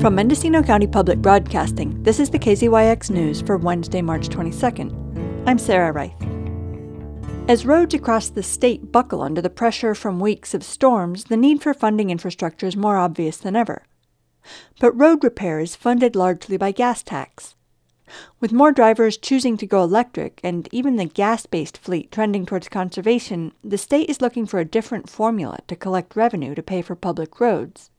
From Mendocino County Public Broadcasting, this is the KZYX News for Wednesday, March 22nd. I'm Sarah Reith. As roads across the state buckle under the pressure from weeks of storms, the need for funding infrastructure is more obvious than ever. But road repair is funded largely by gas tax. With more drivers choosing to go electric and even the gas based fleet trending towards conservation, the state is looking for a different formula to collect revenue to pay for public roads.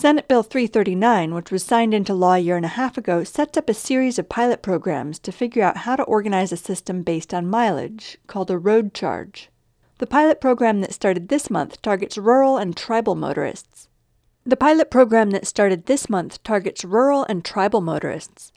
Senate Bill 339, which was signed into law a year and a half ago, sets up a series of pilot programs to figure out how to organize a system based on mileage, called a road charge. The pilot program that started this month targets rural and tribal motorists. The pilot program that started this month targets rural and tribal motorists.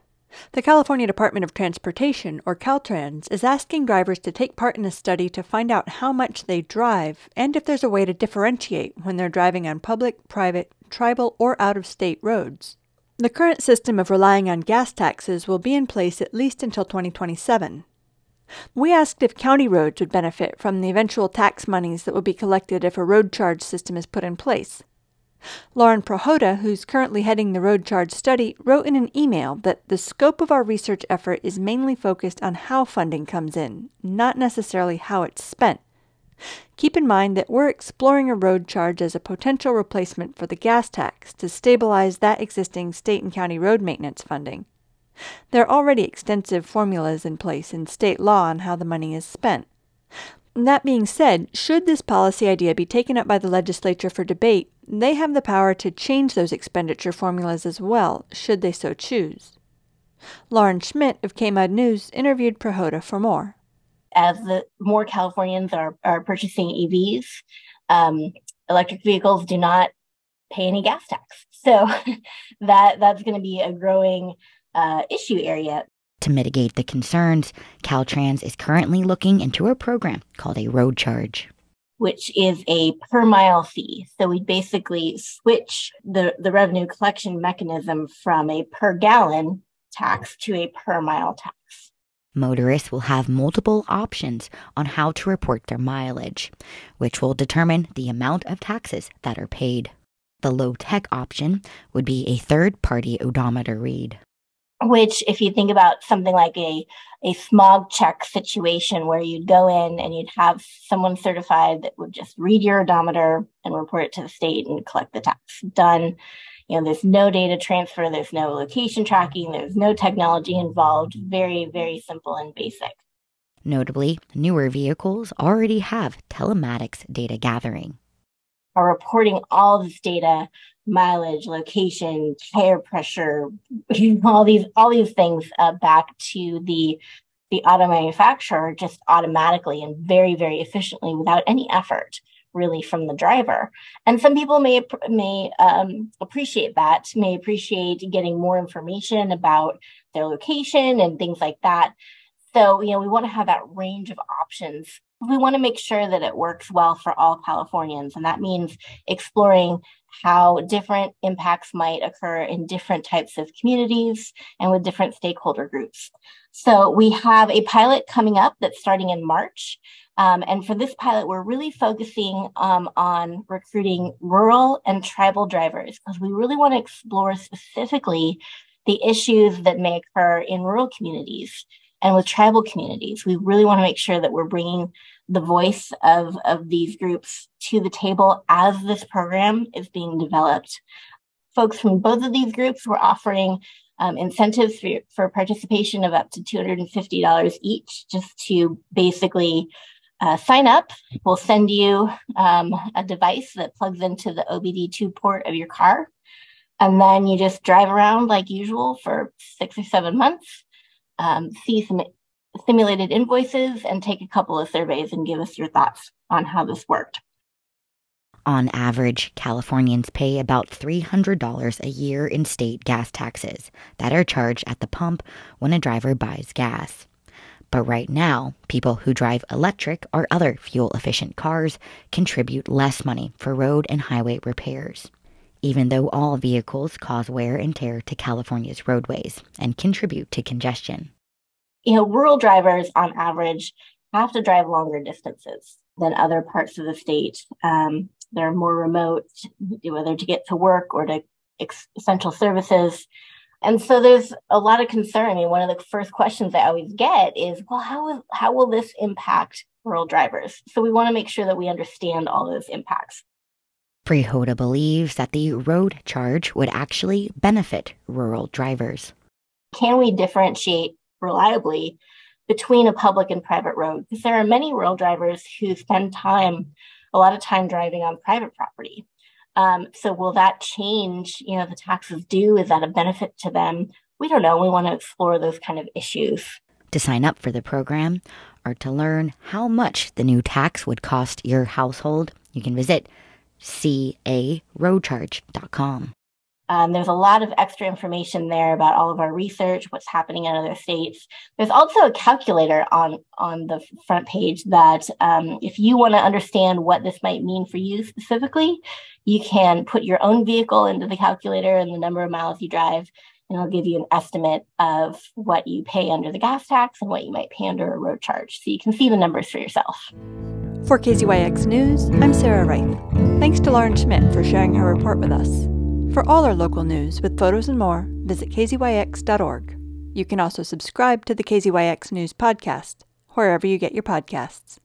The California Department of Transportation, or Caltrans, is asking drivers to take part in a study to find out how much they drive and if there's a way to differentiate when they're driving on public, private, tribal, or out of state roads. The current system of relying on gas taxes will be in place at least until 2027. We asked if county roads would benefit from the eventual tax monies that will be collected if a road charge system is put in place. Lauren Prohoda, who's currently heading the road charge study, wrote in an email that the scope of our research effort is mainly focused on how funding comes in, not necessarily how it's spent. Keep in mind that we're exploring a road charge as a potential replacement for the gas tax to stabilize that existing state and county road maintenance funding. There are already extensive formulas in place in state law on how the money is spent. That being said, should this policy idea be taken up by the legislature for debate, they have the power to change those expenditure formulas as well, should they so choose. Lauren Schmidt of KMUD News interviewed Prohoda for more as the more Californians are, are purchasing EVs, um, electric vehicles do not pay any gas tax. So that that's going to be a growing uh, issue area. To mitigate the concerns, Caltrans is currently looking into a program called a road charge. Which is a per mile fee. So we basically switch the, the revenue collection mechanism from a per gallon tax to a per mile tax. Motorists will have multiple options on how to report their mileage, which will determine the amount of taxes that are paid. The low tech option would be a third party odometer read. Which, if you think about something like a, a smog check situation where you'd go in and you'd have someone certified that would just read your odometer and report it to the state and collect the tax. Done you know, there's no data transfer, there's no location tracking, there's no technology involved. Very, very simple and basic. Notably, newer vehicles already have telematics data gathering. Are reporting all this data, mileage, location, tire pressure, all these all these things uh, back to the the auto manufacturer just automatically and very very efficiently without any effort really from the driver. And some people may may um, appreciate that, may appreciate getting more information about their location and things like that. So, you know, we want to have that range of options. We want to make sure that it works well for all Californians. And that means exploring how different impacts might occur in different types of communities and with different stakeholder groups. So we have a pilot coming up that's starting in March. Um, and for this pilot, we're really focusing um, on recruiting rural and tribal drivers because we really want to explore specifically the issues that may occur in rural communities and with tribal communities. We really want to make sure that we're bringing the voice of, of these groups to the table as this program is being developed. Folks from both of these groups were offering um, incentives for, for participation of up to $250 each, just to basically uh, sign up. We'll send you um, a device that plugs into the OBD2 port of your car. And then you just drive around like usual for six or seven months, um, see some simulated invoices, and take a couple of surveys and give us your thoughts on how this worked. On average, Californians pay about $300 a year in state gas taxes that are charged at the pump when a driver buys gas. But right now, people who drive electric or other fuel efficient cars contribute less money for road and highway repairs, even though all vehicles cause wear and tear to California's roadways and contribute to congestion. You know, rural drivers on average have to drive longer distances than other parts of the state. Um, they're more remote, whether to get to work or to essential services. And so there's a lot of concern. I mean, one of the first questions I always get is, well, how how will this impact rural drivers? So we want to make sure that we understand all those impacts. Prohoda believes that the road charge would actually benefit rural drivers. Can we differentiate reliably between a public and private road? Because there are many rural drivers who spend time, a lot of time driving on private property. Um, so will that change, you know, the taxes due? Is that a benefit to them? We don't know. We want to explore those kind of issues. To sign up for the program or to learn how much the new tax would cost your household, you can visit caroadcharge.com. Um, there's a lot of extra information there about all of our research, what's happening in other states. There's also a calculator on on the front page that, um, if you want to understand what this might mean for you specifically, you can put your own vehicle into the calculator and the number of miles you drive, and it'll give you an estimate of what you pay under the gas tax and what you might pay under a road charge, so you can see the numbers for yourself. For KZYX News, I'm Sarah Reith. Thanks to Lauren Schmidt for sharing her report with us. For all our local news with photos and more, visit kzyx.org. You can also subscribe to the KZYX News podcast, wherever you get your podcasts.